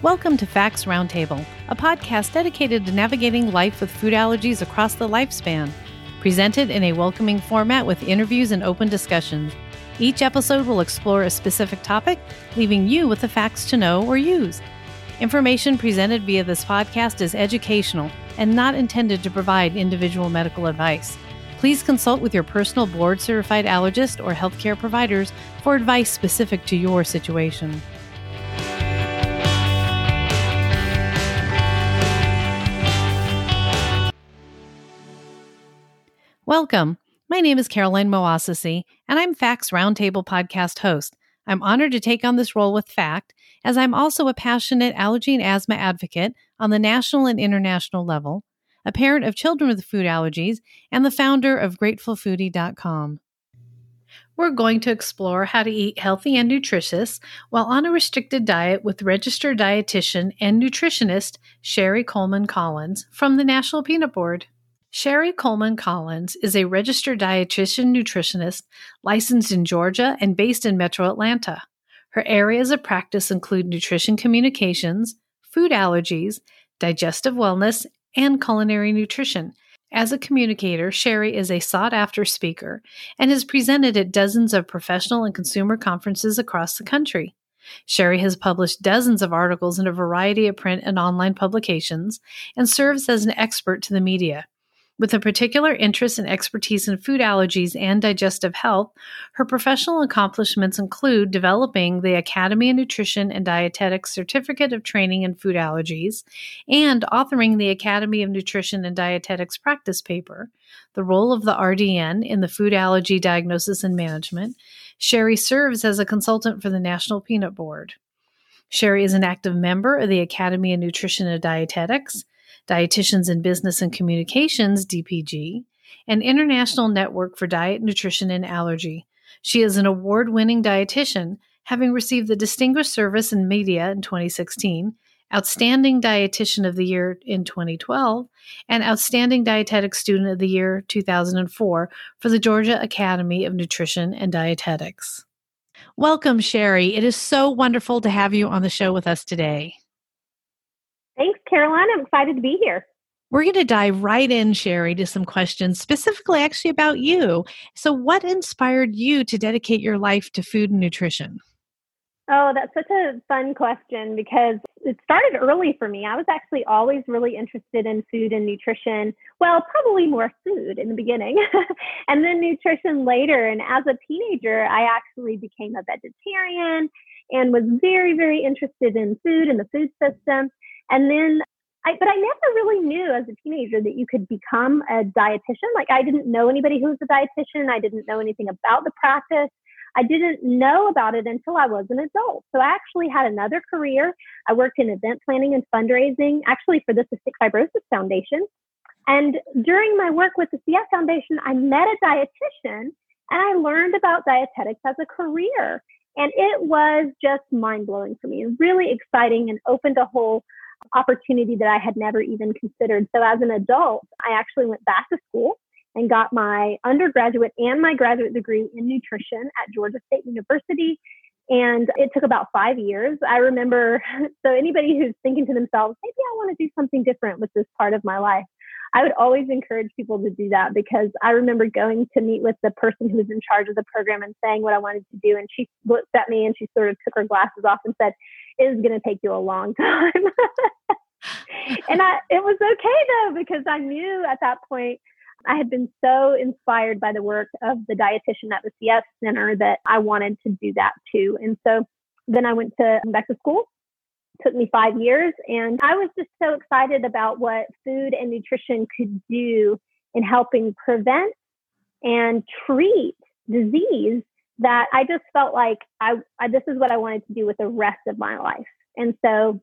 Welcome to Facts Roundtable, a podcast dedicated to navigating life with food allergies across the lifespan. Presented in a welcoming format with interviews and open discussions. Each episode will explore a specific topic, leaving you with the facts to know or use. Information presented via this podcast is educational and not intended to provide individual medical advice. Please consult with your personal board certified allergist or healthcare providers for advice specific to your situation. Welcome. My name is Caroline Moassessi, and I'm Facts Roundtable podcast host. I'm honored to take on this role with FACT, as I'm also a passionate allergy and asthma advocate on the national and international level, a parent of children with food allergies, and the founder of GratefulFoodie.com. We're going to explore how to eat healthy and nutritious while on a restricted diet with registered dietitian and nutritionist Sherry Coleman Collins from the National Peanut Board. Sherry Coleman Collins is a registered dietitian nutritionist licensed in Georgia and based in metro Atlanta. Her areas of practice include nutrition communications, food allergies, digestive wellness, and culinary nutrition. As a communicator, Sherry is a sought after speaker and has presented at dozens of professional and consumer conferences across the country. Sherry has published dozens of articles in a variety of print and online publications and serves as an expert to the media. With a particular interest and expertise in food allergies and digestive health, her professional accomplishments include developing the Academy of Nutrition and Dietetics Certificate of Training in Food Allergies and authoring the Academy of Nutrition and Dietetics practice paper, the role of the RDN in the food allergy diagnosis and management. Sherry serves as a consultant for the National Peanut Board. Sherry is an active member of the Academy of Nutrition and Dietetics. Dietitians in Business and Communications, DPG, and International Network for Diet, Nutrition, and Allergy. She is an award winning dietitian, having received the Distinguished Service in Media in 2016, Outstanding Dietitian of the Year in 2012, and Outstanding Dietetic Student of the Year 2004 for the Georgia Academy of Nutrition and Dietetics. Welcome, Sherry. It is so wonderful to have you on the show with us today. Thanks, Caroline. I'm excited to be here. We're going to dive right in, Sherry, to some questions specifically actually about you. So, what inspired you to dedicate your life to food and nutrition? Oh, that's such a fun question because it started early for me. I was actually always really interested in food and nutrition. Well, probably more food in the beginning and then nutrition later. And as a teenager, I actually became a vegetarian and was very, very interested in food and the food system. And then I, but I never really knew as a teenager that you could become a dietitian. Like I didn't know anybody who was a dietitian. I didn't know anything about the practice. I didn't know about it until I was an adult. So I actually had another career. I worked in event planning and fundraising, actually for the Cystic Fibrosis Foundation. And during my work with the CF Foundation, I met a dietitian and I learned about dietetics as a career. And it was just mind blowing for me, and really exciting and opened a whole opportunity that I had never even considered. So as an adult, I actually went back to school and got my undergraduate and my graduate degree in nutrition at Georgia State University. And it took about five years. I remember, so anybody who's thinking to themselves, maybe I want to do something different with this part of my life, I would always encourage people to do that because I remember going to meet with the person who was in charge of the program and saying what I wanted to do. And she looked at me and she sort of took her glasses off and said, is going to take you a long time. and I, it was okay though, because I knew at that point I had been so inspired by the work of the dietitian at the CF Center that I wanted to do that too. And so then I went to um, back to school took me five years. And I was just so excited about what food and nutrition could do in helping prevent and treat disease that I just felt like I, I, this is what I wanted to do with the rest of my life. And so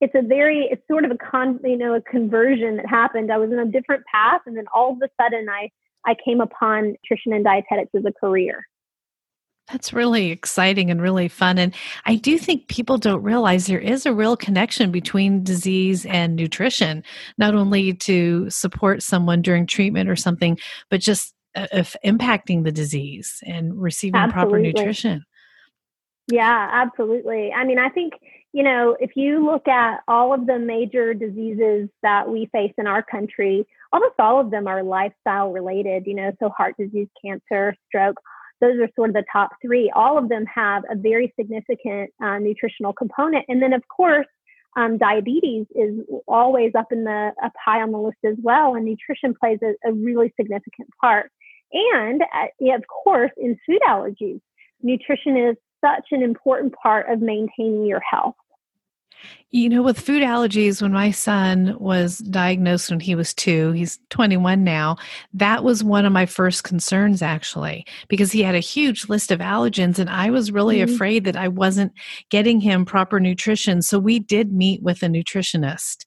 it's a very it's sort of a con you know a conversion that happened. I was in a different path and then all of a sudden I I came upon nutrition and dietetics as a career. That's really exciting and really fun. And I do think people don't realize there is a real connection between disease and nutrition, not only to support someone during treatment or something, but just of impacting the disease and receiving absolutely. proper nutrition. Yeah, absolutely. I mean, I think, you know, if you look at all of the major diseases that we face in our country, almost all of them are lifestyle related, you know, so heart disease, cancer, stroke, those are sort of the top three. All of them have a very significant uh, nutritional component. And then, of course, um, diabetes is always up in the up high on the list as well, and nutrition plays a, a really significant part. And uh, of course, in food allergies, nutrition is such an important part of maintaining your health. You know, with food allergies, when my son was diagnosed when he was two, he's 21 now, that was one of my first concerns actually, because he had a huge list of allergens and I was really mm-hmm. afraid that I wasn't getting him proper nutrition. So we did meet with a nutritionist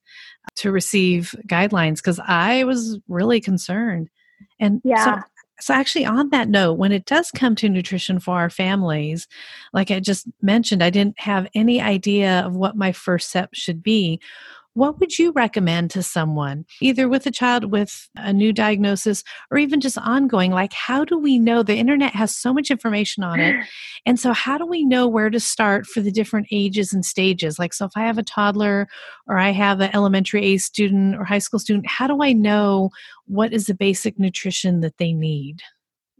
to receive guidelines because I was really concerned. And yeah. so so, actually, on that note, when it does come to nutrition for our families, like I just mentioned, I didn't have any idea of what my first step should be what would you recommend to someone, either with a child with a new diagnosis or even just ongoing? Like, how do we know the internet has so much information on it? And so, how do we know where to start for the different ages and stages? Like, so if I have a toddler or I have an elementary A student or high school student, how do I know what is the basic nutrition that they need?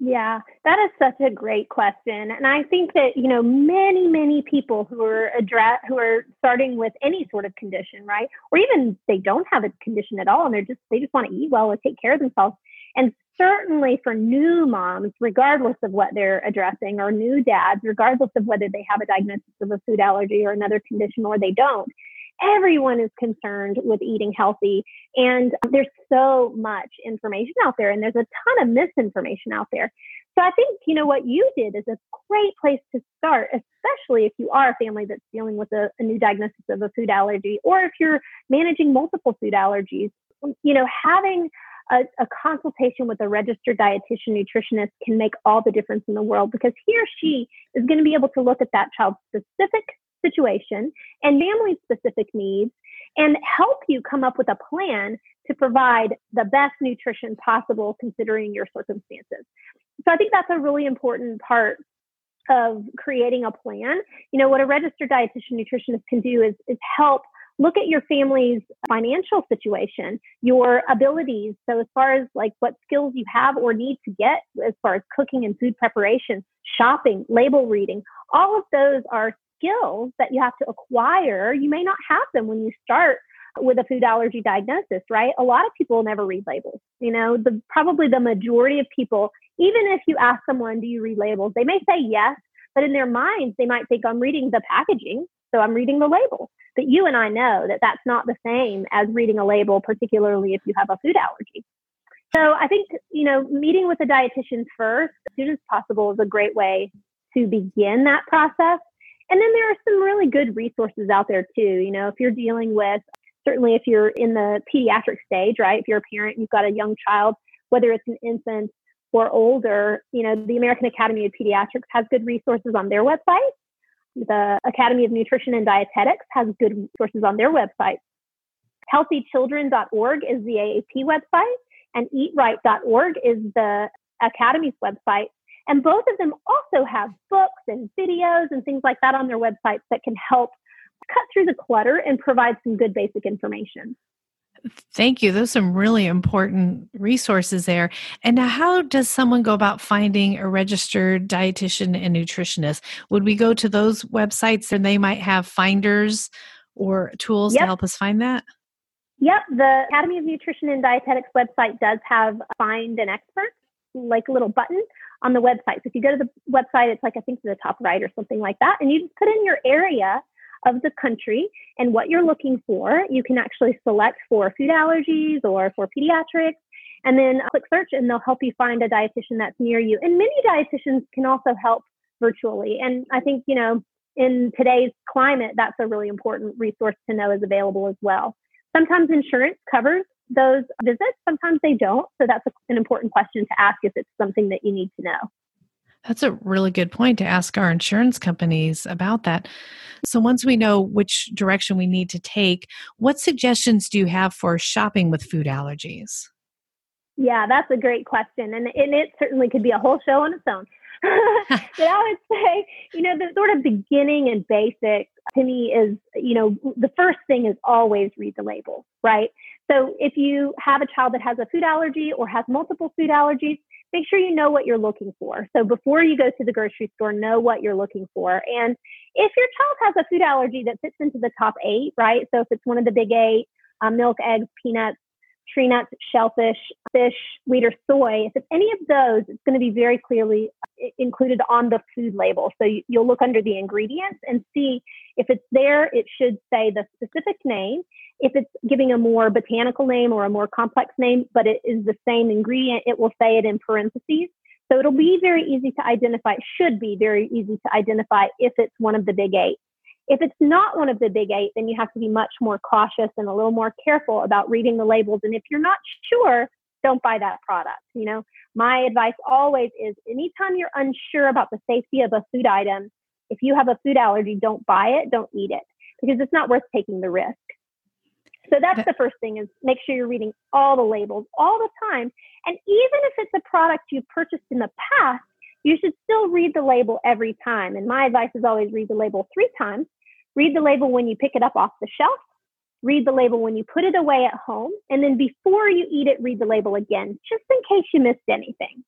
Yeah, that is such a great question. And I think that, you know, many, many people who are address who are starting with any sort of condition, right? Or even they don't have a condition at all and they're just they just want to eat well or take care of themselves. And certainly for new moms, regardless of what they're addressing, or new dads, regardless of whether they have a diagnosis of a food allergy or another condition or they don't, everyone is concerned with eating healthy. And there's so much information out there, and there's a ton of misinformation out there. So I think, you know, what you did is a great place to start, especially if you are a family that's dealing with a, a new diagnosis of a food allergy, or if you're managing multiple food allergies. You know, having a, a, consultation with a registered dietitian nutritionist can make all the difference in the world because he or she is going to be able to look at that child's specific situation and family specific needs and help you come up with a plan to provide the best nutrition possible considering your circumstances. So I think that's a really important part of creating a plan. You know, what a registered dietitian nutritionist can do is, is help look at your family's financial situation, your abilities. So, as far as like what skills you have or need to get, as far as cooking and food preparation, shopping, label reading, all of those are skills that you have to acquire. You may not have them when you start with a food allergy diagnosis, right? A lot of people never read labels. You know, the probably the majority of people, even if you ask someone, do you read labels? They may say yes, but in their minds, they might think I'm reading the packaging, so I'm reading the label. But you and I know that that's not the same as reading a label, particularly if you have a food allergy. So I think, you know, meeting with a dietitian first, as soon as possible, is a great way to begin that process. And then there are some really good resources out there too. You know, if you're dealing with, certainly if you're in the pediatric stage, right? If you're a parent, you've got a young child, whether it's an infant or older, you know, the American Academy of Pediatrics has good resources on their website. The Academy of Nutrition and Dietetics has good resources on their website. HealthyChildren.org is the AAP website, and EatRight.org is the Academy's website. And both of them also have books and videos and things like that on their websites that can help cut through the clutter and provide some good basic information. Thank you. Those are some really important resources there. And now, how does someone go about finding a registered dietitian and nutritionist? Would we go to those websites and they might have finders or tools yep. to help us find that? Yep. The Academy of Nutrition and Dietetics website does have find an expert, like a little button on the website. So if you go to the website, it's like I think to the top right or something like that, and you just put in your area of the country and what you're looking for. You can actually select for food allergies or for pediatrics, and then click search, and they'll help you find a dietitian that's near you. And many dietitians can also help virtually. And I think you know in today's climate, that's a really important resource to know is available as well. Sometimes insurance covers those visits. Sometimes they don't. So that's a, an important question to ask if it's something that you need to know. That's a really good point to ask our insurance companies about that. So, once we know which direction we need to take, what suggestions do you have for shopping with food allergies? Yeah, that's a great question. And, and it certainly could be a whole show on its own. but I would say, you know, the sort of beginning and basic to me is, you know, the first thing is always read the label, right? So if you have a child that has a food allergy or has multiple food allergies, make sure you know what you're looking for. So before you go to the grocery store, know what you're looking for. And if your child has a food allergy that fits into the top eight, right? So if it's one of the big eight, um, milk, eggs, peanuts, tree nuts, shellfish, fish, wheat, or soy, if it's any of those, it's going to be very clearly uh, included on the food label. So you, will look under the ingredients and see if it's there, it should say the specific name. If it's giving a more botanical name or a more complex name, but it is the same ingredient, it will say it in parentheses. So it'll be very easy to identify, it should be very easy to identify if it's one of the big eight. If it's not one of the big eight, then you have to be much more cautious and a little more careful about reading the labels. And if you're not sure, don't buy that product. You know, my advice always is anytime you're unsure about the safety of a food item, if you have a food allergy, don't buy it, don't eat it because it's not worth taking the risk. So that's the first thing is make sure you're reading all the labels all the time. And even if it's a product you've purchased in the past, you should still read the label every time. And my advice is always read the label three times Read the label when you pick it up off the shelf. Read the label when you put it away at home. And then before you eat it, read the label again, just in case you missed anything.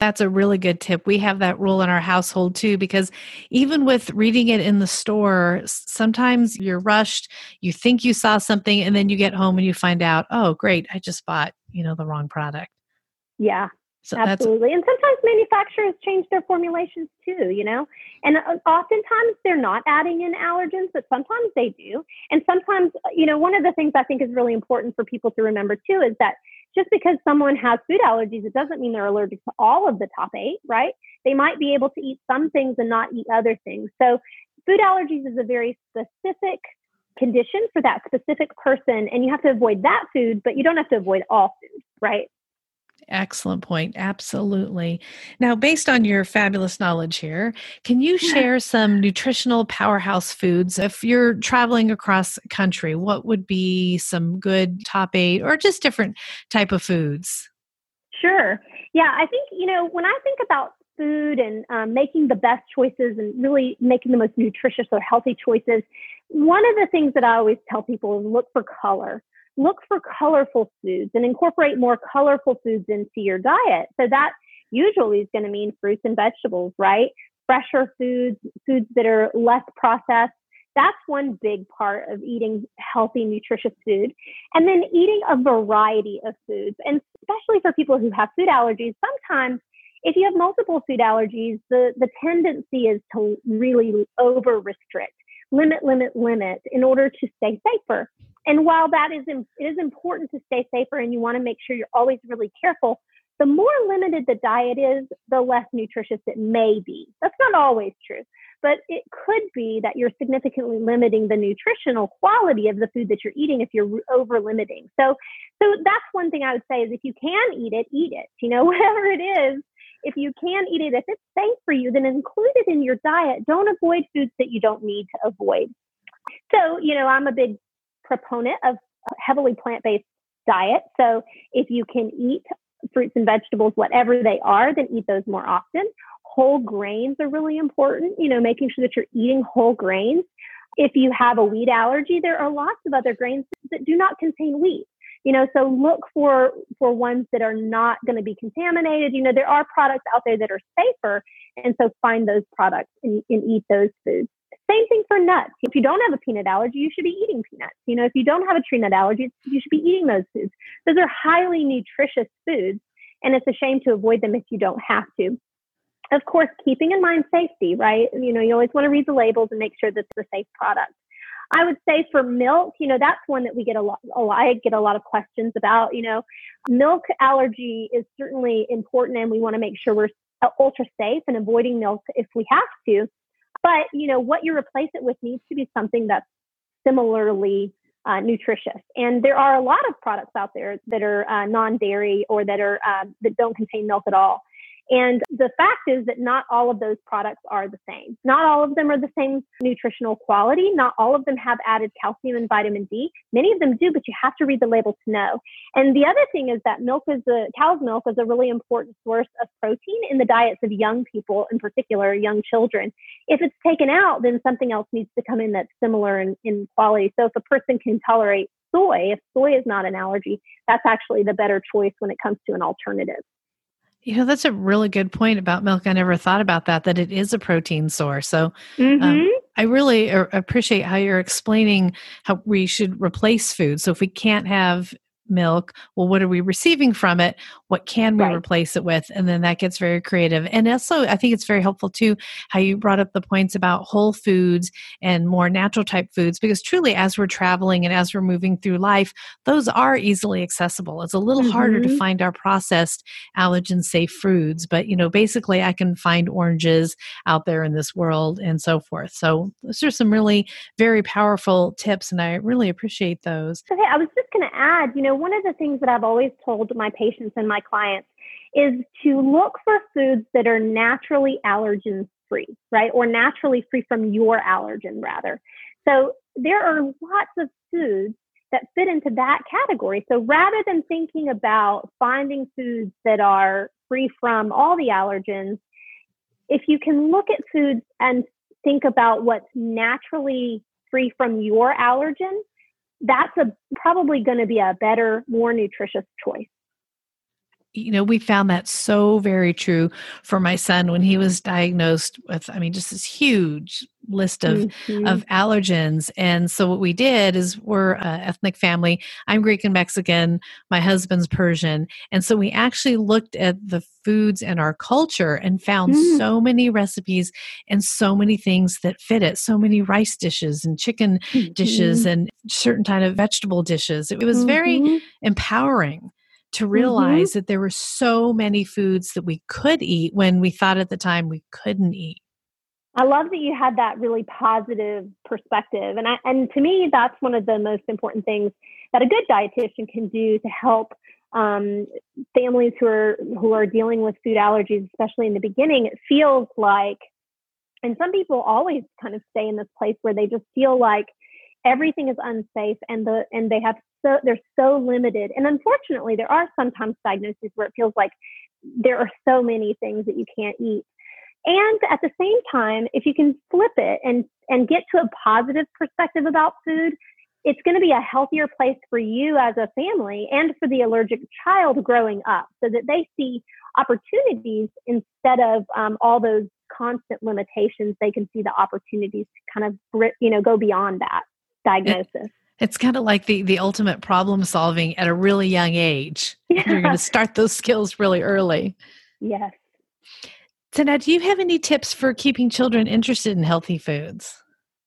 That's a really good tip. We have that rule in our household too, because even with reading it in the store, sometimes you're rushed, you think you saw something, and then you get home and you find out, oh, great, I just bought, you know, the wrong product. Yeah, so Absolutely. And sometimes manufacturers change their formulations too, you know? And uh, oftentimes they're not adding in allergens, but sometimes they do. And sometimes, uh, you know, one of the things I think is really important for people to remember too is that just because someone has food allergies, it doesn't mean they're allergic to all of the top eight, right? They might be able to eat some things and not eat other things. So food allergies is a very specific condition for that specific person and you have to avoid that food but you don't have to avoid all food right Excellent point. Absolutely. Now, based on your fabulous knowledge here, can you share some nutritional powerhouse foods? If you're traveling across country, what would be some good top eight or just different type of foods? Sure. Yeah, I think, you know, when I think about food and um, making the best choices and really making the most nutritious or healthy choices, one of the things that I always tell people is look for color look for colorful foods and incorporate more colorful foods into your diet. So that usually is going to mean fruits and vegetables, right? Fresher foods, foods that are less processed. That's one big part of eating healthy, nutritious food. And then eating a variety of foods. And especially for people who have food allergies, sometimes if you have multiple food allergies, the, the tendency is to really over restrict, limit, limit, limit in order to stay safer. And while that is it is important to stay safer and you want to make sure you're always really careful, the more limited the diet is, the less nutritious it may be. That's not always true, but it could be that you're significantly limiting the nutritional quality of the food that you're eating if you're over limiting. So, so that's one thing I would say is if you can eat it, eat it. You know, whatever it is, if you can eat it, if it's safe for you, then include it in your diet. Don't avoid foods that you don't need to avoid. So, you know, I'm a big proponent of heavily plant-based diet. So if you can eat fruits and vegetables, whatever they are, then eat those more often. Whole grains are really important, you know, making sure that you're eating whole grains. If you have a wheat allergy, there are lots of other grains that do not contain wheat. You know, so look for for ones that are not going to be contaminated. You know, there are products out there that are safer, and so find those products and, and eat those foods. Same thing for nuts. If you don't have a peanut allergy, you should be eating peanuts. You know, if you don't have a tree nut allergy, you should be eating those foods. Those are highly nutritious foods, and it's a shame to avoid them if you don't have to. Of course, keeping in mind safety, right? You know, you always want to read the labels and make sure that it's a safe product. I would say for milk, you know, that's one that we get a lot, lot, I get a lot of questions about. You know, milk allergy is certainly important, and we want to make sure we're ultra safe and avoiding milk if we have to. But you know what you replace it with needs to be something that's similarly uh, nutritious. And there are a lot of products out there that are uh, non-dairy or that are uh, that don't contain milk at all. And the fact is that not all of those products are the same. Not all of them are the same nutritional quality. Not all of them have added calcium and vitamin D. Many of them do, but you have to read the label to know. And the other thing is that milk is a cow's milk is a really important source of protein in the diets of young people, in particular young children. If it's taken out, then something else needs to come in that's similar in, in quality. So if a person can tolerate soy, if soy is not an allergy, that's actually the better choice when it comes to an alternative. You know, that's a really good point about milk. I never thought about that, that it is a protein source. So um, mm-hmm. um, I really appreciate how you're explaining how we should replace food. So if we can't have milk well what are we receiving from it what can we right. replace it with and then that gets very creative and also i think it's very helpful too how you brought up the points about whole foods and more natural type foods because truly as we're traveling and as we're moving through life those are easily accessible it's a little mm-hmm. harder to mm-hmm. find our processed allergen safe foods but you know basically i can find oranges out there in this world and so forth so those are some really very powerful tips and i really appreciate those okay i was just going to add you know know, one of the things that I've always told my patients and my clients is to look for foods that are naturally allergen free, right? Or naturally free from your allergen, rather. So there are lots of foods that fit into that category. So rather than thinking about finding foods that are free from all the allergens, if you can look at foods and think about what's naturally free from your allergen, that's a probably going to be a better, more nutritious choice. You know, we found that so very true for my son when he was diagnosed with, I mean, just this huge list of mm-hmm. of allergens and so what we did is we're a ethnic family i'm greek and mexican my husband's persian and so we actually looked at the foods in our culture and found mm. so many recipes and so many things that fit it so many rice dishes and chicken mm-hmm. dishes and certain kind of vegetable dishes it was mm-hmm. very empowering to mm-hmm. realize that there were so many foods that we could eat when we thought at the time we couldn't eat I love that you had that really positive perspective. And I, and to me, that's one of the most important things that a good dietitian can do to help um, families who are who are dealing with food allergies, especially in the beginning. It feels like, and some people always kind of stay in this place where they just feel like everything is unsafe and the and they have so they're so limited. And unfortunately, there are sometimes diagnoses where it feels like there are so many things that you can't eat. And at the same time, if you can flip it and, and get to a positive perspective about food, it's going to be a healthier place for you as a family and for the allergic child growing up so that they see opportunities instead of um, all those constant limitations. They can see the opportunities to kind of, you know, go beyond that diagnosis. It's kind of like the, the ultimate problem solving at a really young age. Yeah. You're going to start those skills really early. Yes. So now, do you have any tips for keeping children interested in healthy foods?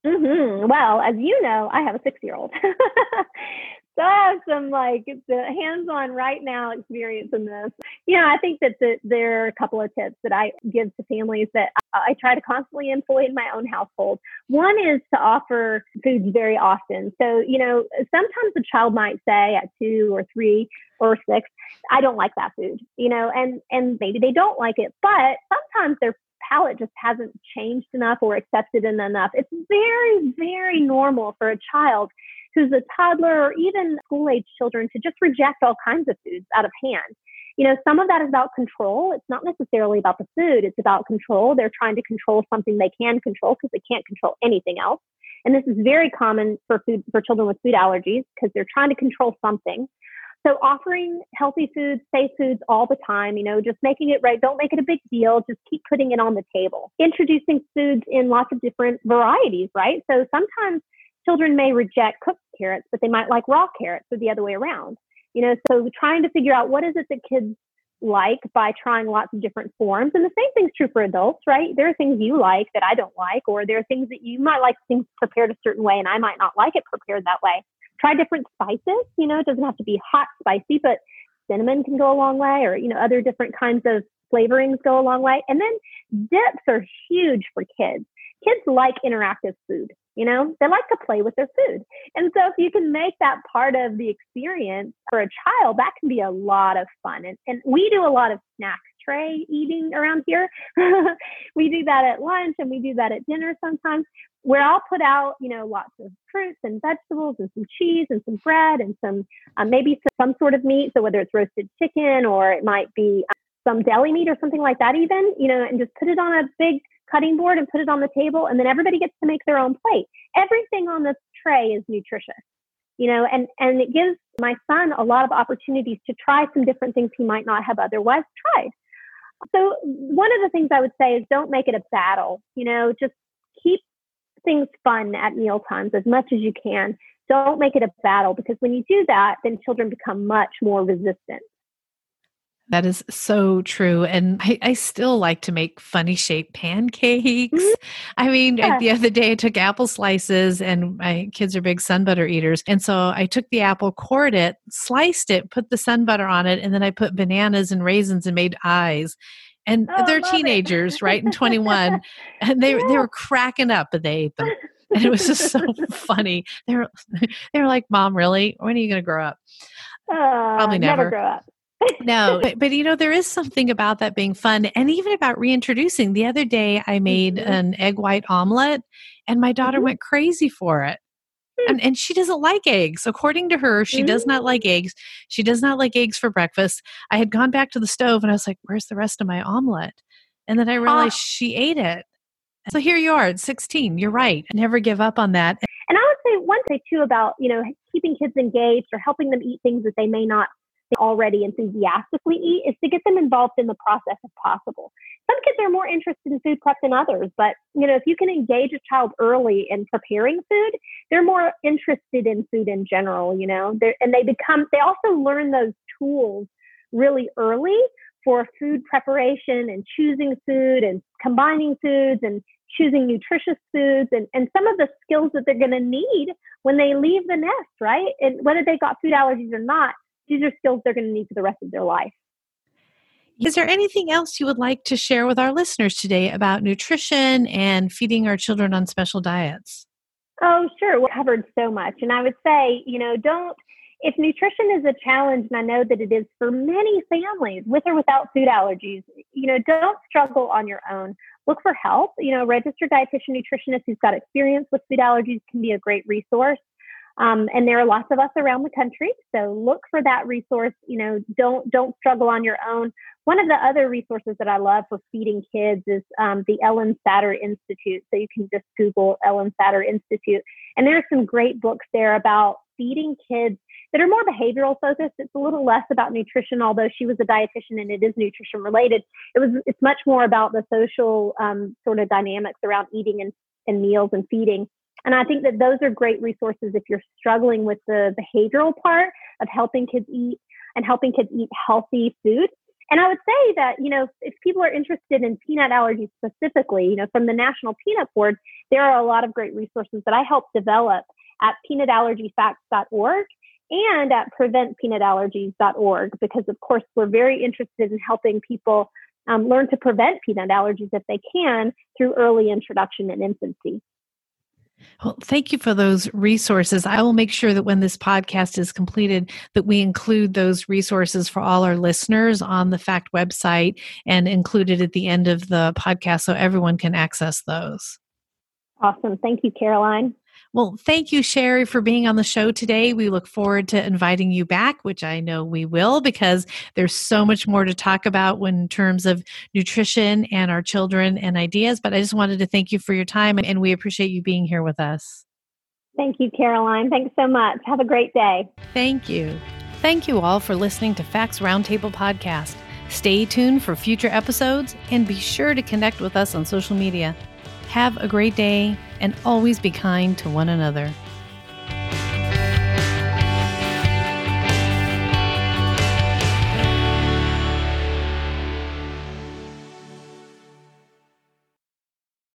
Mm-hmm. Well, as you know, I have a six-year-old, so I have some like the hands-on right now experience in this. Know, I think that the, there are a couple of tips that I give to families that I, I try to constantly employ in my own household. One is to offer foods very often. So, you know, sometimes a child might say at two or three or six, I don't like that food, you know, and and maybe they don't like it, but sometimes their palate just hasn't changed enough or accepted it enough. It's very, very normal for a child who's a toddler or even school age children to just reject all kinds of foods out of hand. You know, some of that is about control. It's not necessarily about the food, it's about control. They're trying to control something they can control because they can't control anything else. And this is very common for food for children with food allergies because they're trying to control something. So offering healthy foods, safe foods all the time, you know, just making it right. Don't make it a big deal. Just keep putting it on the table. Introducing foods in lots of different varieties, right? So sometimes children may reject cooked carrots, but they might like raw carrots or the other way around. You know, so trying to figure out what is it that kids like by trying lots of different forms. And the same thing's true for adults, right? There are things you like that I don't like, or there are things that you might like things prepared a certain way and I might not like it prepared that way. Try different spices, you know, it doesn't have to be hot spicy, but cinnamon can go a long way, or, you know, other different kinds of flavorings go a long way. And then dips are huge for kids. Kids like interactive food. You know, they like to play with their food. And so if you can make that part of the experience for a child, that can be a lot of fun. And, and we do a lot of snack tray eating around here. we do that at lunch and we do that at dinner sometimes, where I'll put out, you know, lots of fruits and vegetables and some cheese and some bread and some um, maybe some, some sort of meat. So whether it's roasted chicken or it might be um, some deli meat or something like that, even, you know, and just put it on a big cutting board and put it on the table, and then everybody gets to make their own plate. Everything on this tray is nutritious you know, and, and it gives my son a lot of opportunities to try some different things he might not have otherwise tried. So one of the things I would say is don't make it a battle, you know, just keep things fun at meal times as much as you can. Don't make it a battle because when you do that, then children become much more resistant. That is so true. And I, I, still like to make funny shaped pancakes. Mm-hmm. I mean, yeah. the other day I took apple slices and my kids are big sun butter eaters. And so I took the apple, cored it, sliced it, put the sun butter on it, and then I put bananas and raisins and made eyes. And oh, they're teenagers, right? And 21. And they, yeah. they were cracking up, but they ate them. And it was just so funny. They were, they were like, Mom, really? When are you going to grow up? Uh, Probably never. Never grow up no, but, but, you know, there is something about that being fun and even about reintroducing. The other day, I made mm-hmm. an egg white omelet and my daughter mm-hmm. went crazy for it. Hmm. And, and she doesn't like eggs. According to her, she does not like eggs. She does not like eggs for breakfast. I had gone back to the stove and I was like, where's the rest of my omelet? And then I realized uh, she ate it. So here you are at 16. You're right. Never give up on that. And I would say one thing too about, you know, keeping kids engaged or helping them eat things that they may not already enthusiastically eat is to get them involved in the process if possible. Some kids are more interested in food prep than others, but you know, if you can engage a child early in preparing food, they're more interested in food in general, you know, they're, and they become, they also learn those tools really early for food preparation and choosing food and combining foods and choosing nutritious foods and, and some of the skills that they're going to need when they leave the nest, right? And whether they got food allergies or not, these are skills they're going to need for the rest of their life. Is there anything else you would like to share with our listeners today about nutrition and feeding our children on special diets? Oh, sure. We covered so much. And I would say, you know, don't, if nutrition is a challenge, and I know that it is for many families with or without food allergies, you know, don't struggle on your own. Look for help. You know, registered dietitian nutritionist who's got experience with food allergies can be a great resource. Um, and there are lots of us around the country. So look for that resource. You know, don't don't struggle on your own. One of the other resources that I love for feeding kids is um, the Ellyn Satter Institute. So you can just Google Ellyn Satter Institute, and there are some great books there about feeding kids that are more behavioral focused. It's a little less about nutrition, although she was a dietitian and it is nutrition related. It was it's much more about the social um, sort of dynamics around eating and, and meals and feeding. And I think that those are great resources if you're struggling with the behavioral part of helping kids eat and helping kids eat healthy food. And I would say that, you know, if people are interested in peanut allergies specifically, you know, from the National Peanut Board, there are a lot of great resources that I helped develop at peanutallergyfacts.org and at preventpeanutallergies.org because, of course, we're very interested in helping people um, learn to prevent peanut allergies if they can through early introduction in infancy. Well, thank you for those resources. I will make sure that when this podcast is completed that we include those resources for all our listeners on the FACT website and include it at the end of the podcast so everyone can access those. Awesome. Thank you, Caroline. Well, thank you, Sherry, for being on the show today. We look forward to inviting you back, which I know we will, because there's so much more to talk about in terms of nutrition and our children and ideas. But I just wanted to thank you for your time, and we appreciate you being here with us. Thank you, Caroline. Thanks so much. Have a great day. Thank you. Thank you all for listening to Facts Roundtable Podcast. Stay tuned for future episodes and be sure to connect with us on social media. Have a great day and always be kind to one another.